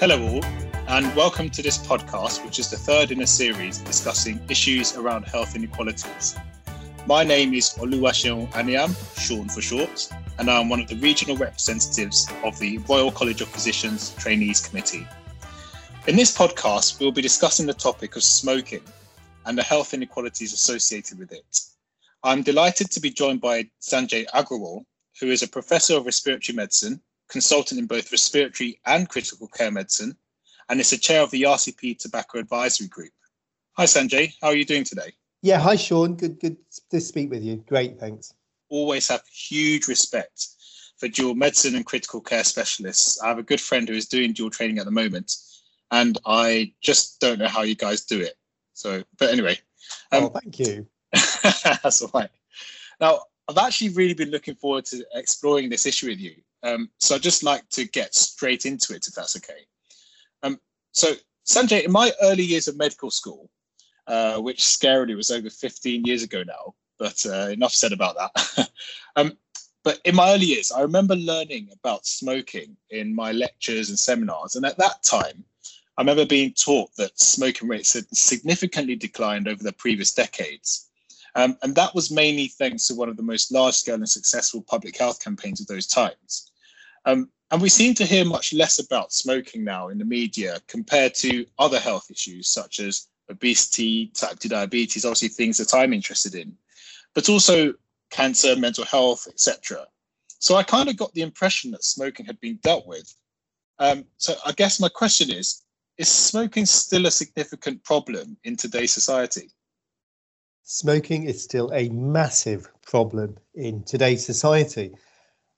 Hello, all, and welcome to this podcast, which is the third in a series discussing issues around health inequalities. My name is Oluwaseun Aniam, Sean for short, and I'm one of the regional representatives of the Royal College of Physicians Trainees Committee. In this podcast, we'll be discussing the topic of smoking and the health inequalities associated with it. I'm delighted to be joined by Sanjay Agrawal, who is a professor of respiratory medicine, consultant in both respiratory and critical care medicine, and is the chair of the RCP Tobacco Advisory Group. Hi, Sanjay. How are you doing today? Yeah, hi, Sean. Good, good to speak with you. Great, thanks. Always have huge respect for dual medicine and critical care specialists. I have a good friend who is doing dual training at the moment, and I just don't know how you guys do it. So, but anyway. Um, oh, thank you. that's all right. Now, I've actually really been looking forward to exploring this issue with you. Um, so I'd just like to get straight into it, if that's okay. Um, so, Sanjay, in my early years of medical school, uh, which scarily was over 15 years ago now, but uh, enough said about that. um, but in my early years, I remember learning about smoking in my lectures and seminars. And at that time, I remember being taught that smoking rates had significantly declined over the previous decades. Um, and that was mainly thanks to one of the most large scale and successful public health campaigns of those times. Um, and we seem to hear much less about smoking now in the media compared to other health issues such as obesity, type 2 diabetes, obviously things that I'm interested in, but also cancer, mental health, etc. So I kind of got the impression that smoking had been dealt with. Um, so I guess my question is is smoking still a significant problem in today's society? Smoking is still a massive problem in today's society.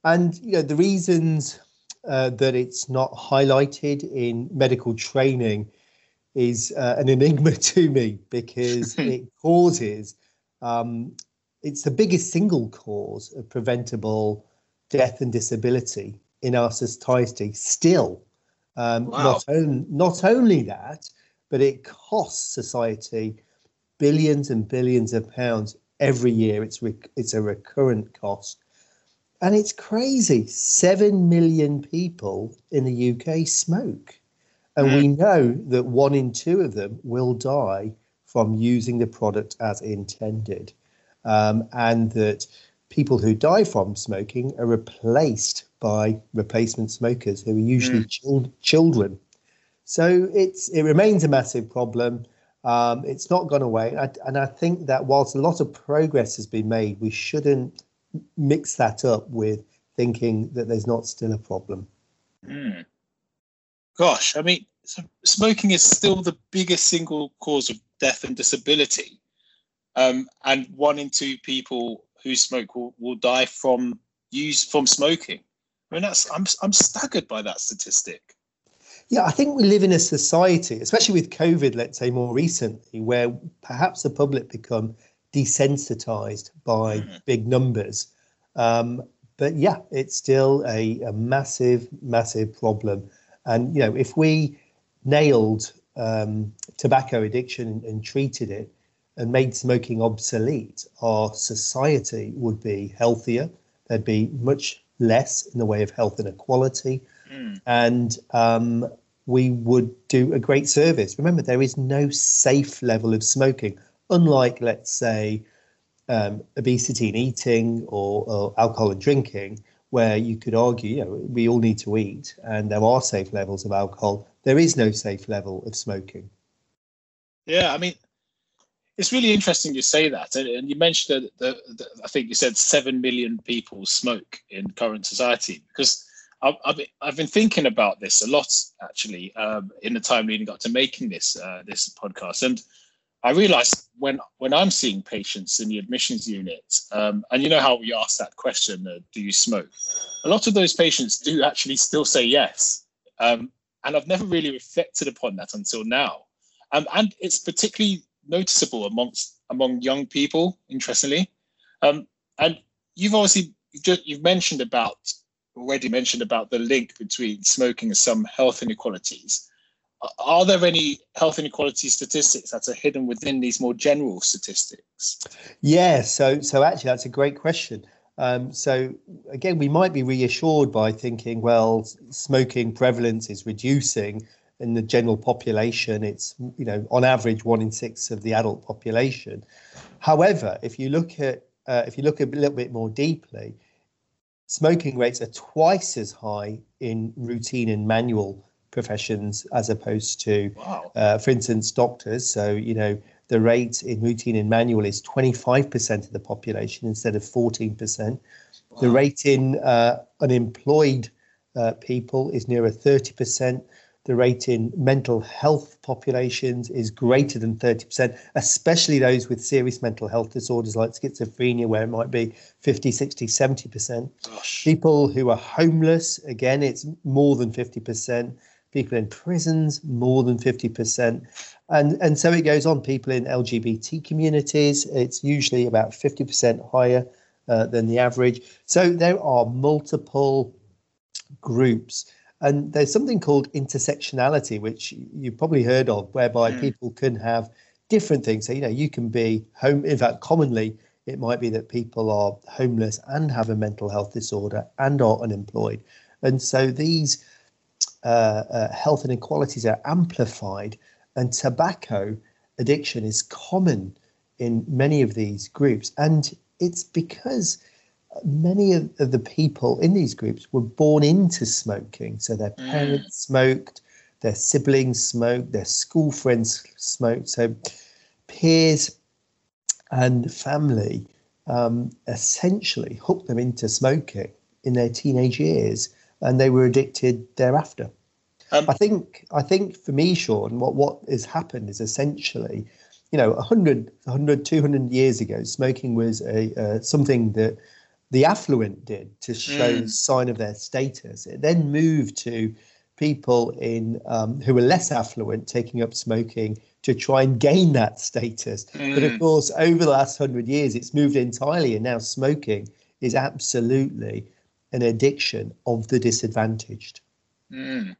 And you know the reasons uh, that it's not highlighted in medical training is uh, an enigma to me because it causes um, it's the biggest single cause of preventable death and disability in our society still um, wow. Not, on, not only that, but it costs society billions and billions of pounds every year. It's rec- it's a recurrent cost, and it's crazy. Seven million people in the UK smoke, and mm. we know that one in two of them will die from using the product as intended, um, and that people who die from smoking are replaced by replacement smokers who are usually mm. chil- children. So it's it remains a massive problem. Um, it's not gone away, and I, and I think that whilst a lot of progress has been made, we shouldn't mix that up with thinking that there's not still a problem. Mm. Gosh, I mean, smoking is still the biggest single cause of death and disability, um, and one in two people who smoke will, will die from use from smoking. I mean, that's I'm I'm staggered by that statistic. Yeah, I think we live in a society, especially with COVID, let's say more recently, where perhaps the public become desensitized by mm. big numbers. Um, but yeah, it's still a, a, massive, massive problem. And you know, if we nailed um, tobacco addiction and, and treated it and made smoking obsolete, our society would be healthier. There'd be much less in the way of health inequality. Mm. And um, we would do a great service. Remember, there is no safe level of smoking, unlike, let's say, um, obesity and eating or, or, alcohol and drinking, where you could argue, you know, we all need to eat and there are safe levels of alcohol. There is no safe level of smoking. Yeah, I mean, it's really interesting you say that, and, you mentioned that, I think you said seven million people smoke in current society because I've, I've, I've been thinking about this a lot actually um, in the time leading up to making this uh, this podcast, and I realised when when I'm seeing patients in the admissions unit, um, and you know how we ask that question, uh, do you smoke? A lot of those patients do actually still say yes, um, and I've never really reflected upon that until now. Um, and it's particularly noticeable amongst among young people. Interestingly, um, and you've obviously you've mentioned about already mentioned about the link between smoking and some health inequalities. Are there any health inequality statistics that are hidden within these more general statistics? Yeah, so so actually that's a great question. Um, so again, we might be reassured by thinking, well, smoking prevalence is reducing in the general population. It's you know on average one in six of the adult population. However, if you look at uh, if you look a little bit more deeply, smoking rates are twice as high in routine and manual professions as opposed to, wow. uh, for instance, doctors. So you know the rate in routine and manual is 25% of the population instead of 14%. Wow. The rate in uh, unemployed uh, people is nearer 30%. The rate in mental health populations is greater than 30%, especially those with serious mental health disorders like schizophrenia, where it might be 50, 60, 70%. Gosh. People who are homeless, again, it's more than 50% people in prisons, more than 50%. And, and so it goes on. People in LGBT communities, it's usually about 50% higher uh, than the average. So there are multiple groups. And there's something called intersectionality, which you've probably heard of, whereby mm. people can have different things. So, you know, you can be home, in fact, commonly it might be that people are homeless and have a mental health disorder and are unemployed. And so these uh, uh, health inequalities are amplified, and tobacco addiction is common in many of these groups. And it's because many of, of the people in these groups were born into smoking. So their mm. parents mm. smoked, their siblings smoked, their school friends smoked. So peers and family um, essentially hooked them into smoking in their teenage years and they were addicted thereafter. Um, I think I think for me, Sean, what what has happened is essentially, you know, 100, 100 200 years ago, smoking was a uh, something that the affluent did to show mm. sign of their status. It then moved to people in um, who were less affluent taking up smoking to try and gain that status. Mm. But of mm. course, over the last hundred years, it's moved entirely, and now smoking is absolutely an addiction of the disadvantaged. Mm.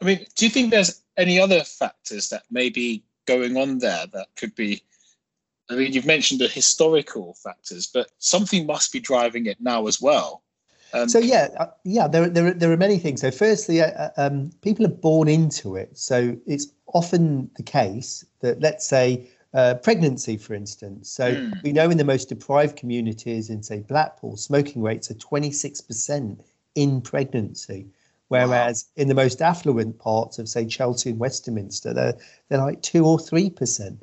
I mean, do you think there's any other factors that may be going on there that could be? I mean, you've mentioned the historical factors, but something must be driving it now as well. Um, so yeah, uh, yeah, there, there, there are many things. So firstly, uh, uh, um, people are born into it. So it's often the case that, let's say, uh, pregnancy, for instance. So mm. we know in the most deprived communities in, say, Blackpool, smoking rates are 26% in pregnancy. Whereas wow. in the most affluent parts of, say, Chelsea and Westminster, they're, they're like 2 or 3%.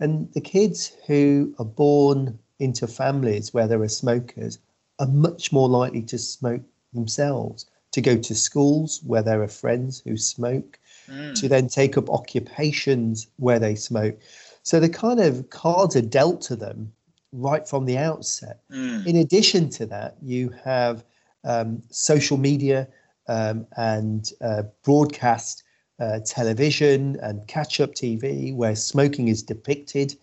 And the kids who are born into families where there are smokers are much more likely to smoke themselves, to go to schools where there are friends who smoke, mm. to then take up occupations where they smoke. So the kind of cards are dealt to them right from the outset. Mm. In addition to that, you have um, social media um, and uh, broadcast uh, television and catch up TV where smoking is depicted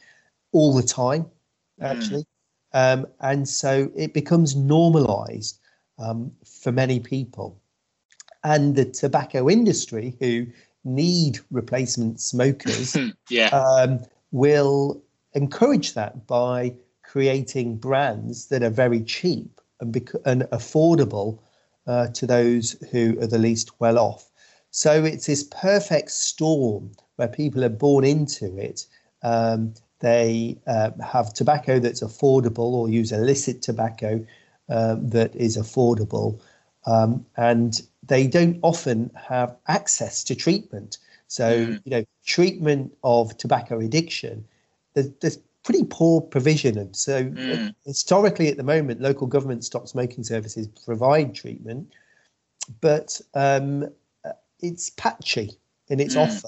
all the time, mm. actually. Mm. Um, and so it becomes normalized um, for many people. And the tobacco industry, who need replacement smokers, yeah. Will encourage that by creating brands that are very cheap and, bec- and affordable uh, to those who are the least well off. So it's this perfect storm where people are born into it. Um, they uh, have tobacco that's affordable or use illicit tobacco um, that is affordable. Um, and they don't often have access to treatment. So, mm. you know, treatment of tobacco addiction, there's, there's pretty poor provision. And so, mm. historically, at the moment, local government stop smoking services provide treatment, but um, it's patchy in its mm. offer.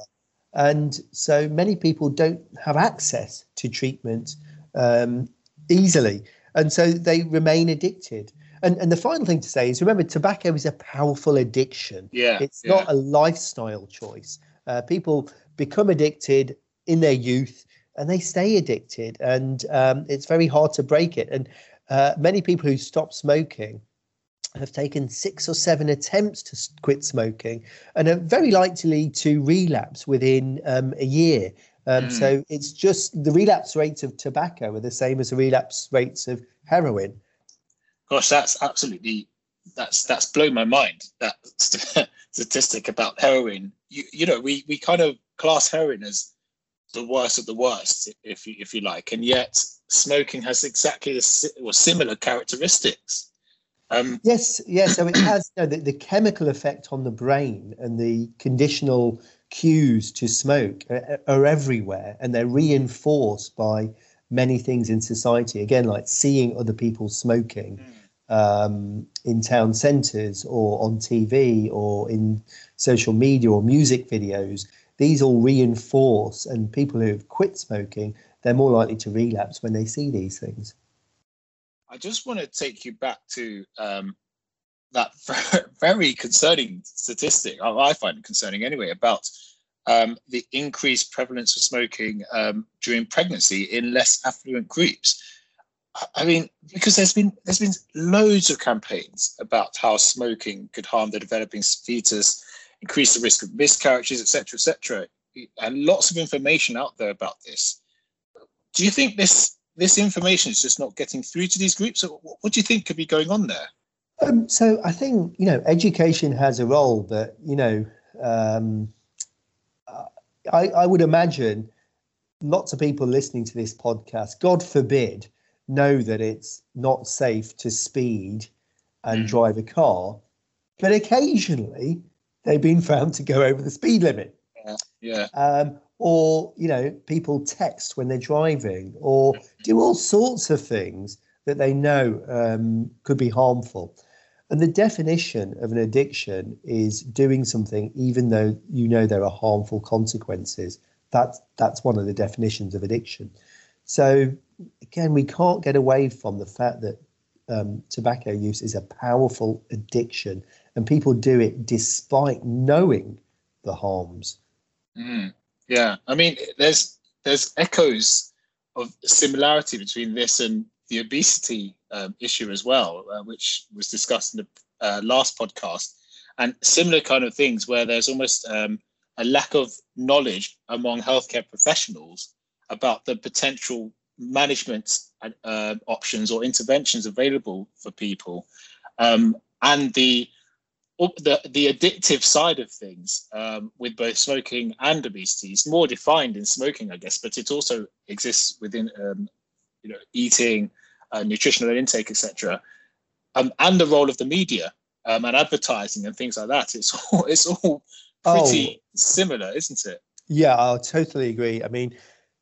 And so many people don't have access to treatment um, easily. And so they remain addicted. And, and the final thing to say is remember, tobacco is a powerful addiction. Yeah. It's yeah. not a lifestyle choice. Uh, people become addicted in their youth and they stay addicted, and um, it's very hard to break it. And uh, many people who stop smoking have taken six or seven attempts to quit smoking and are very likely to relapse within um, a year. Um, mm. So it's just the relapse rates of tobacco are the same as the relapse rates of heroin. Gosh, that's absolutely that's that's blown my mind. That statistic about heroin. You you know we we kind of class heroin as the worst of the worst, if you if you like, and yet smoking has exactly the or similar characteristics. Um, yes, yes. So it has you know, the, the chemical effect on the brain and the conditional cues to smoke are, are everywhere, and they're reinforced by many things in society. Again, like seeing other people smoking. Mm um, in town centres or on TV or in social media or music videos, these all reinforce, and people who have quit smoking, they're more likely to relapse when they see these things. I just want to take you back to um, that very concerning statistic, I find it concerning anyway, about um, the increased prevalence of smoking um, during pregnancy in less affluent groups. I mean, because there's been there's been loads of campaigns about how smoking could harm the developing fetus, increase the risk of miscarriages, etc., etc., and lots of information out there about this. Do you think this this information is just not getting through to these groups? Or what do you think could be going on there? Um, so I think you know education has a role, but you know um, I, I would imagine lots of people listening to this podcast. God forbid know that it's not safe to speed and mm. drive a car, but occasionally they've been found to go over the speed limit. Yeah. yeah. Um, or you know, people text when they're driving, or do all sorts of things that they know um, could be harmful. And the definition of an addiction is doing something even though you know there are harmful consequences. That's that's one of the definitions of addiction. So again, we can't get away from the fact that um, tobacco use is a powerful addiction, and people do it despite knowing the harms. Mm, yeah, I mean, there's there's echoes of similarity between this and the obesity um, issue as well, uh, which was discussed in the uh, last podcast, and similar kind of things where there's almost um, a lack of knowledge among healthcare professionals about the potential management uh, options or interventions available for people, um, and the the the addictive side of things um, with both smoking and obesity is more defined in smoking, I guess, but it also exists within um, you know eating, uh, nutritional intake, etc., um, and the role of the media um, and advertising and things like that. It's all it's all pretty oh. similar, isn't it? Yeah, I totally agree. I mean,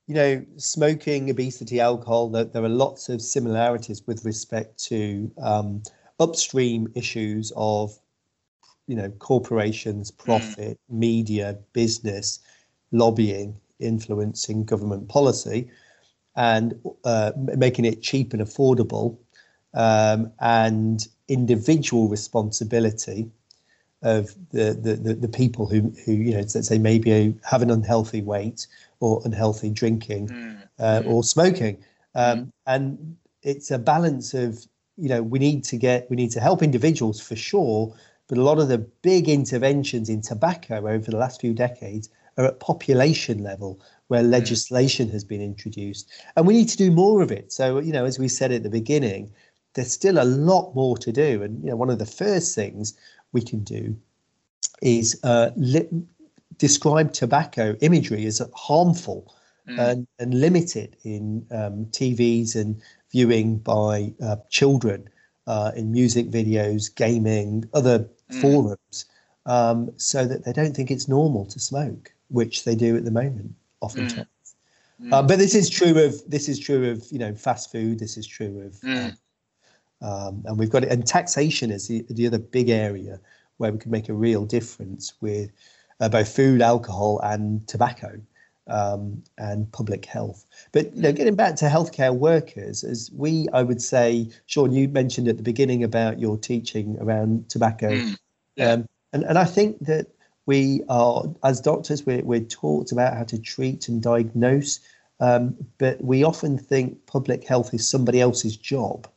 you know, smoking, obesity, alcohol, there, there are lots of similarities with respect to um, upstream issues of, you know, corporations, mm. profit, mm. media, business, lobbying, influencing government policy, and uh, making it cheap and affordable, um, and individual responsibility of the, the, the, the, people who, who, you know, let's say maybe have an unhealthy weight or unhealthy drinking mm. Uh, mm. or smoking. Um, mm. And it's a balance of, you know, we need to get, we need to help individuals for sure, but a lot of the big interventions in tobacco over the last few decades are at population level where mm. legislation has been introduced. And we need to do more of it. So, you know, as we said at the beginning, there's still a lot more to do. And, you know, one of the first things we can do is uh, li- describe tobacco imagery as harmful mm. and, and limited in um, TVs and viewing by uh, children uh, in music videos, gaming, other mm. forums, um, so that they don't think it's normal to smoke, which they do at the moment, oftentimes. Mm. Uh, but this is true of this is true of you know fast food. This is true of mm. um, um, and we've got it. And taxation is the, the other big area where we can make a real difference with uh, both food, alcohol, and tobacco, um, and public health. But you know, getting back to healthcare workers, as we, I would say, Sean, you mentioned at the beginning about your teaching around tobacco, mm, yeah. um, and and I think that we are, as doctors, we're we're taught about how to treat and diagnose, um, but we often think public health is somebody else's job,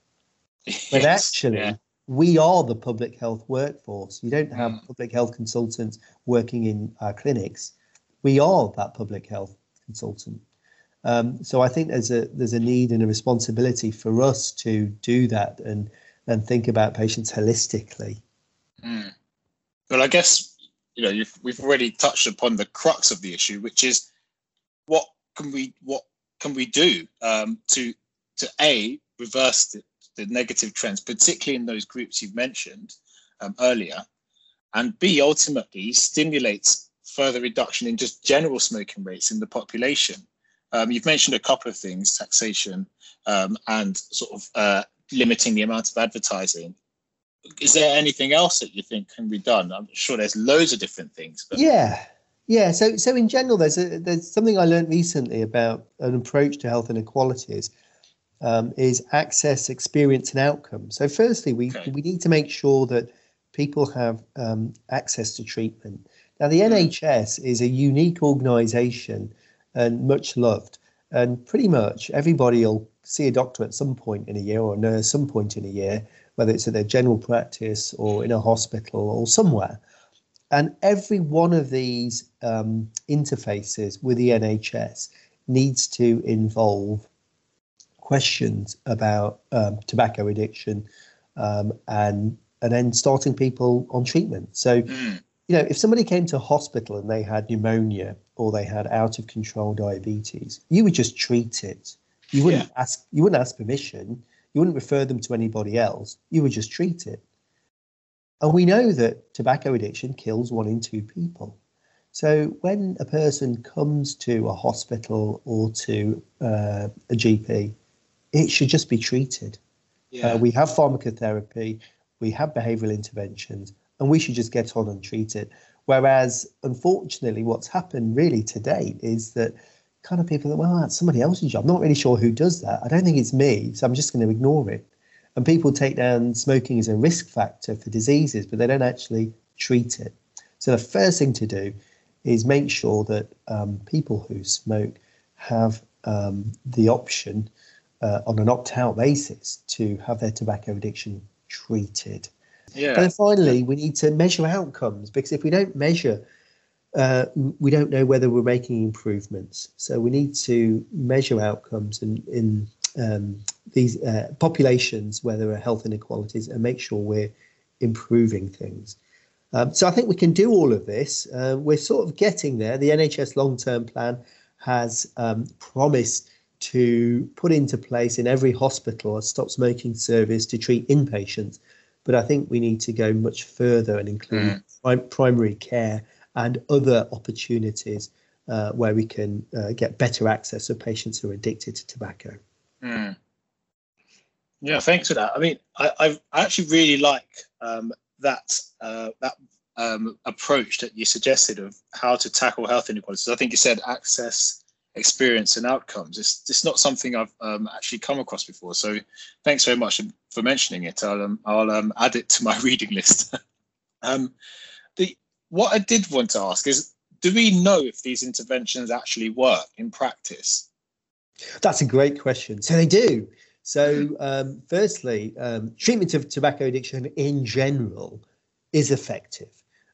but actually. Yeah we are the public health workforce. You don't have mm. public health consultants working in our clinics. We are that public health consultant. Um, so I think there's a there's a need and a responsibility for us to do that and and think about patients holistically. Mm. Well, I guess you know we've already touched upon the crux of the issue, which is what can we what can we do um, to to a reverse the, the, negative trends, particularly in those groups you've mentioned um, earlier, and b ultimately stimulates further reduction in just general smoking rates in the population. Um, you've mentioned a couple of things: taxation um, and sort of uh, limiting the amount of advertising. Is there anything else that you think can be done? I'm sure there's loads of different things. But... Yeah, yeah. So, so in general, there's a, there's something I learned recently about an approach to health inequalities. Um, is access, experience, and outcome. So, firstly, we okay. we need to make sure that people have um, access to treatment. Now, the mm. NHS is a unique organisation and much loved, and pretty much everybody will see a doctor at some point in a year or a nurse some point in a year, whether it's at their general practice or in a hospital or somewhere. And every one of these um, interfaces with the NHS needs to involve questions about um, tobacco addiction um, and and then starting people on treatment. So, mm. You know, if somebody came to hospital and they had pneumonia or they had out of control diabetes, you would just treat it you wouldn't yeah. ask. You wouldn't ask permission. You wouldn't refer them to anybody else. You would just treat it. And we know that tobacco addiction kills one in two people. So when a person comes to a hospital or to uh, a GP, it should just be treated. Yeah. Uh, we have pharmacotherapy, we have behavioural interventions, and we should just get on and treat it. Whereas, unfortunately, what's happened really to date is that kind of people that, well, that's somebody else's job. I'm not really sure who does that. I don't think it's me, so I'm just going to ignore it. And people take down smoking as a risk factor for diseases, but they don't actually treat it. So the first thing to do is make sure that um, people who smoke have um, the option uh, on an opt-out basis to have their tobacco addiction treated. Yeah. And then finally, we need to measure outcomes because if we don't measure uh, we don't know whether we're making improvements. So we need to measure outcomes in, in um, these uh, populations where there are health inequalities and make sure we're improving things. Um, so I think we can do all of this. Uh, we're sort of getting there. The NHS long term plan has um, promised to put into place in every hospital a stop smoking service to treat inpatients. But I think we need to go much further and include mm. prim- primary care and other opportunities uh, where we can uh, get better access of patients who are addicted to tobacco. Mm. Yeah, thanks for that. I mean, I, I actually really like um, that uh, that um, approach that you suggested of how to tackle health inequalities. I think you said access, experience, and outcomes. It's it's not something I've um, actually come across before. So, thanks very much for mentioning it. I'll um, I'll um, add it to my reading list. Um, the what I did want to ask is do we know if these interventions actually work in practice? That's a great question. So they do. So, mm-hmm. um, firstly, um, treatment of tobacco addiction in general is effective.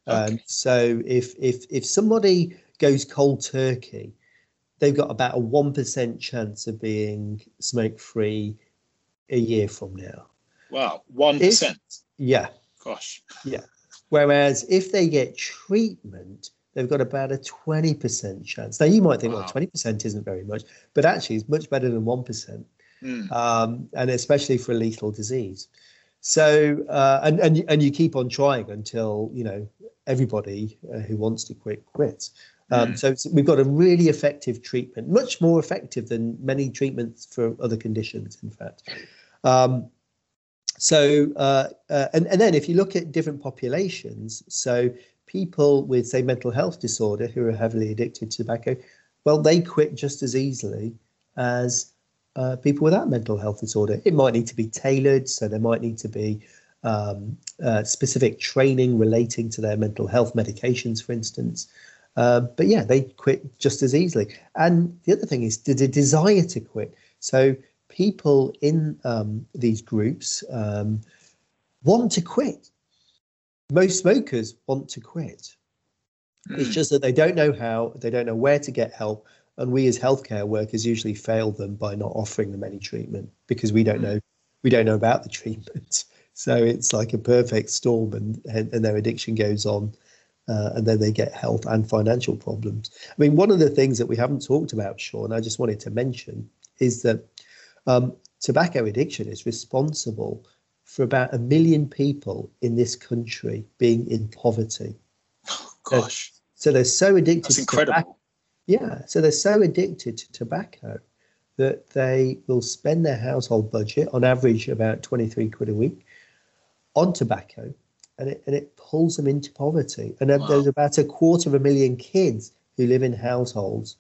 Okay. Um, so, if if if somebody goes cold turkey, they've got about a one percent chance of being smoke free a year from now. Wow, one percent. Yeah. Gosh. Yeah. Whereas if they get treatment, they've got about a 20% chance. Now, you might think, wow. well, 20% isn't very much, but actually, it's much better than 1%, mm. um, and especially for a lethal disease. So, uh, and, and, and you keep on trying until, you know, everybody uh, who wants to quit quits. Um, mm. So we've got a really effective treatment, much more effective than many treatments for other conditions, in fact. Um, so, uh, uh, and, and then if you look at different populations, so people with, say, mental health disorder who are heavily addicted to tobacco, well, they quit just as easily as uh, people without mental health disorder. It might need to be tailored, so there might need to be um, uh, specific training relating to their mental health medications, for instance. Uh, but yeah, they quit just as easily. And the other thing is the, the desire to quit. So people in um, these groups um, want to quit. Most smokers want to quit. It's hmm. just that they don't know how, they don't know where to get help. And we as healthcare workers usually fail them by not offering them any treatment because we don't mm. know we don't know about the treatment. so it's like a perfect storm, and and their addiction goes on. Uh, and then they get health and financial problems. I mean, one of the things that we haven't talked about, Sean, I just wanted to mention, is that um, tobacco addiction is responsible for about a million people in this country being in poverty. Oh, gosh. So, so they're so addicted That's incredible. Tobacco, yeah. So they're so addicted to tobacco that they will spend their household budget on average about 23 quid a week on tobacco and it, and it pulls them into poverty. And wow. there's about a quarter of a million kids who live in households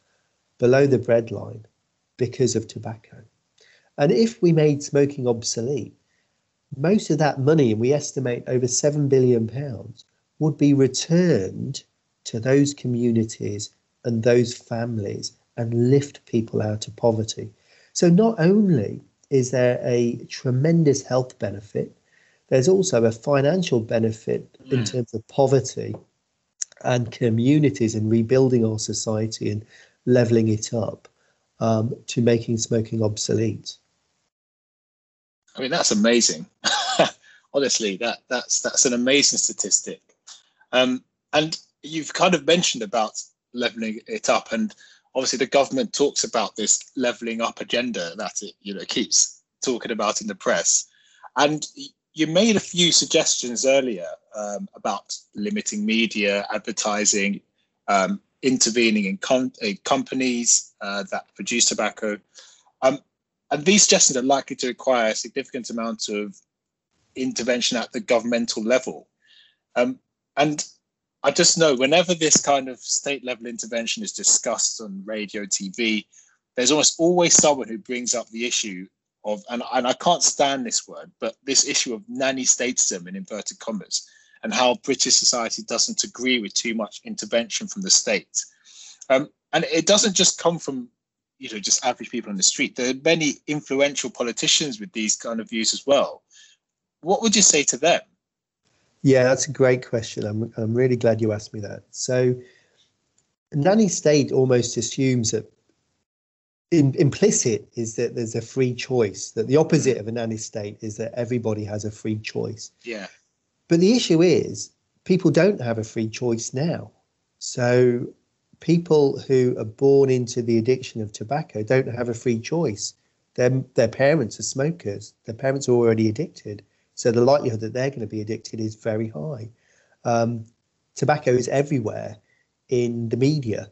below the breadline because of tobacco. And if we made smoking obsolete, most of that money, and we estimate over seven billion pounds, would be returned to those communities and those families and lift people out of poverty. So not only is there a tremendous health benefit, there's also a financial benefit in mm. terms of poverty and communities and rebuilding our society and leveling it up um, to making smoking obsolete. I mean, that's amazing. Honestly, that that's that's an amazing statistic. Um, and you've kind of mentioned about leveling it up, and obviously the government talks about this leveling up agenda that it you know keeps talking about in the press. And you made a few suggestions earlier um, about limiting media advertising, um, intervening in, com- in companies uh, that produce tobacco. Um, and these suggestions are likely to require a significant amount of intervention at the governmental level. Um, and I just know whenever this kind of state level intervention is discussed on radio, TV, there's almost always someone who brings up the issue of, and, and I can't stand this word, but this issue of nanny statism in inverted commas, and how British society doesn't agree with too much intervention from the state. Um, and it doesn't just come from you know just average people on the street. There are many influential politicians with these kind of views as well. What would you say to them? Yeah, that's a great question. I'm I'm really glad you asked me that. So, nanny state almost assumes that in, implicit is that there's a free choice. That the opposite of a nanny state is that everybody has a free choice. Yeah. But the issue is people don't have a free choice now. So people who are born into the addiction of tobacco don't have a free choice. Their, their parents are smokers. Their parents are already addicted. So the likelihood that they're going to be addicted is very high. Um, tobacco is everywhere in the media.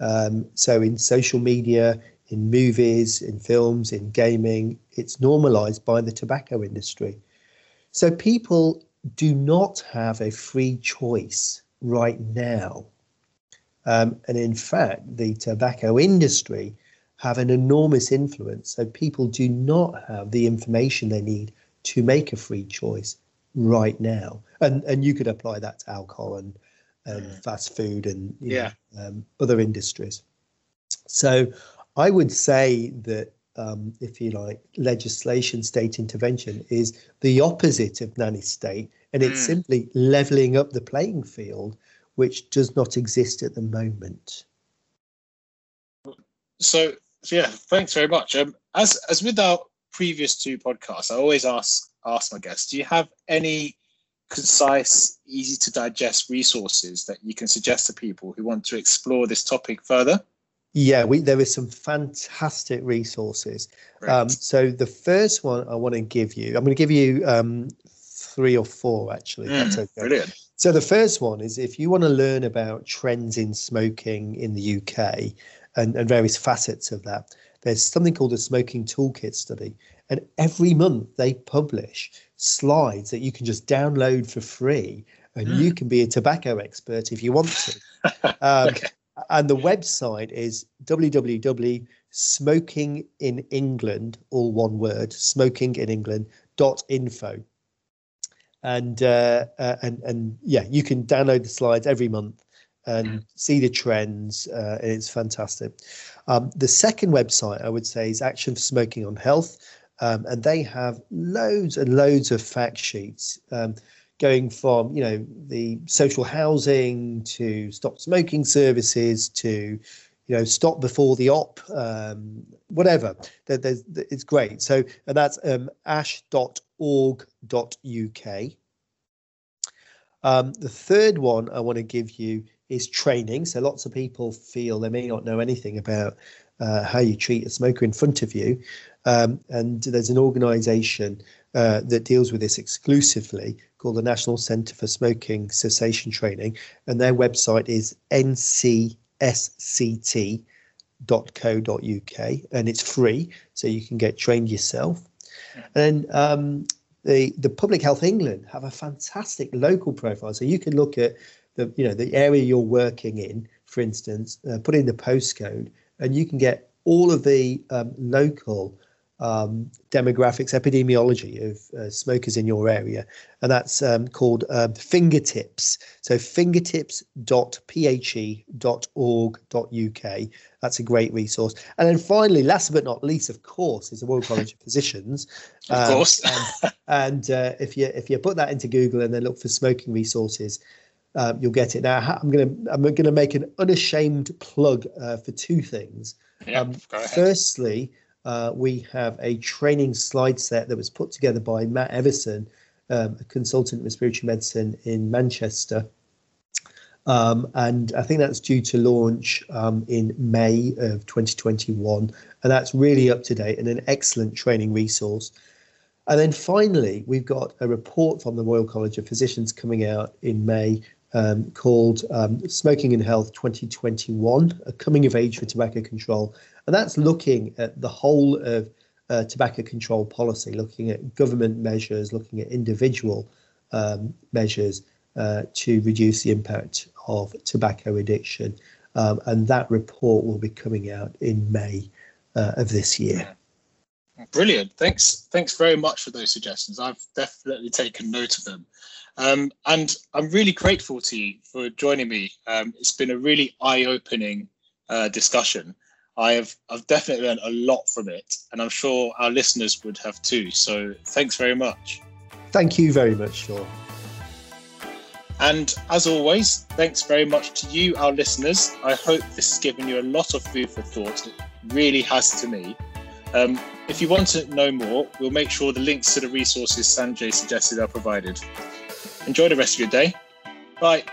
Um, so in social media, in movies, in films, in gaming, it's normalized by the tobacco industry. So people do not have a free choice right now um, and in fact, the tobacco industry have an enormous influence. So people do not have the information they need to make a free choice right now. And and you could apply that to alcohol and, and fast food and yeah. know, um, other industries. So I would say that um, if you like, legislation, state intervention is the opposite of nanny state, and it's mm. simply leveling up the playing field which does not exist at the moment. So, yeah, thanks very much. Um, as as with our previous two podcasts, I always ask ask my guests, do you have any concise, easy to digest resources that you can suggest to people who want to explore this topic further? Yeah, we, there is some fantastic resources. Um, so the first one I want to give you, I'm going to give you um, three or four actually. Mm, that's okay. Brilliant. So the first one is if you want to learn about trends in smoking in the UK and, and various facets of that, there's something called the smoking toolkit study. And every month they publish slides that you can just download for free and mm. you can be a tobacco expert if you want to. Um, okay. And the website is www.smokinginengland, all one word, smokinginengland.info and uh, uh, and and yeah, you can download the slides every month and see the trends. Uh, and it's fantastic. Um, the second website I would say is Action for Smoking on Health, um, and they have loads and loads of fact sheets. Um, going from you know the social housing to stop smoking services to you know stop before the op um, whatever there, it's great so and that's um, ash.org.uk Um, the third one I want to give you is training. So lots of people feel they may not know anything about uh, how you treat a smoker in front of you. Um, and there's an organization uh, that deals with this exclusively called the National Centre for Smoking Cessation Training. And their website is ncsct.co.uk and it's free, so you can get trained yourself. And um, the, the Public Health England have a fantastic local profile. So you can look at the you know the area you're working in, for instance, uh, put in the postcode, and you can get all of the um, local um, demographics, epidemiology of uh, smokers in your area, and that's um, called uh, Fingertips. So fingertips.phe.org.uk. That's a great resource. And then finally, last but not least, of course, is the Royal College of Physicians. Of um, course. and, and uh, if you if you put that into Google and then look for smoking resources, um, you'll get it. Now, I'm going to I'm to make an unashamed plug uh, for two things. Yeah, um, firstly, uh, we have a training slide set that was put together by Matt Evison, um, a consultant in respiratory medicine in Manchester. Um, and I think that's due to launch um, in May of 2021. And that's really up to date and an excellent training resource. And then finally, we've got a report from the Royal College of Physicians coming out in May um, called um, Smoking and Health 2021, a coming of age for tobacco control. And that's looking at the whole of uh, tobacco control policy, looking at government measures, looking at individual um, measures uh, to reduce the impact of tobacco addiction. Um, and that report will be coming out in May uh, of this year. Brilliant. Thanks. Thanks very much for those suggestions. I've definitely taken note of them. Um, and I'm really grateful to you for joining me. Um, it's been a really eye-opening uh, discussion. I have I've definitely learned a lot from it, and I'm sure our listeners would have too. So thanks very much. Thank you very much, Sean. And as always, thanks very much to you, our listeners. I hope this has given you a lot of food for thought. It really has to me. Um, if you want to know more, we'll make sure the links to the resources Sanjay suggested are provided. Enjoy the rest of your day. Bye.